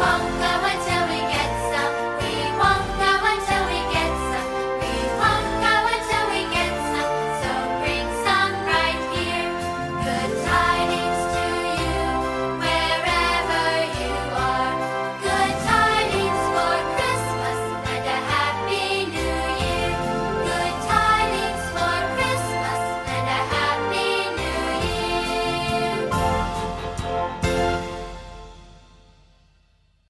光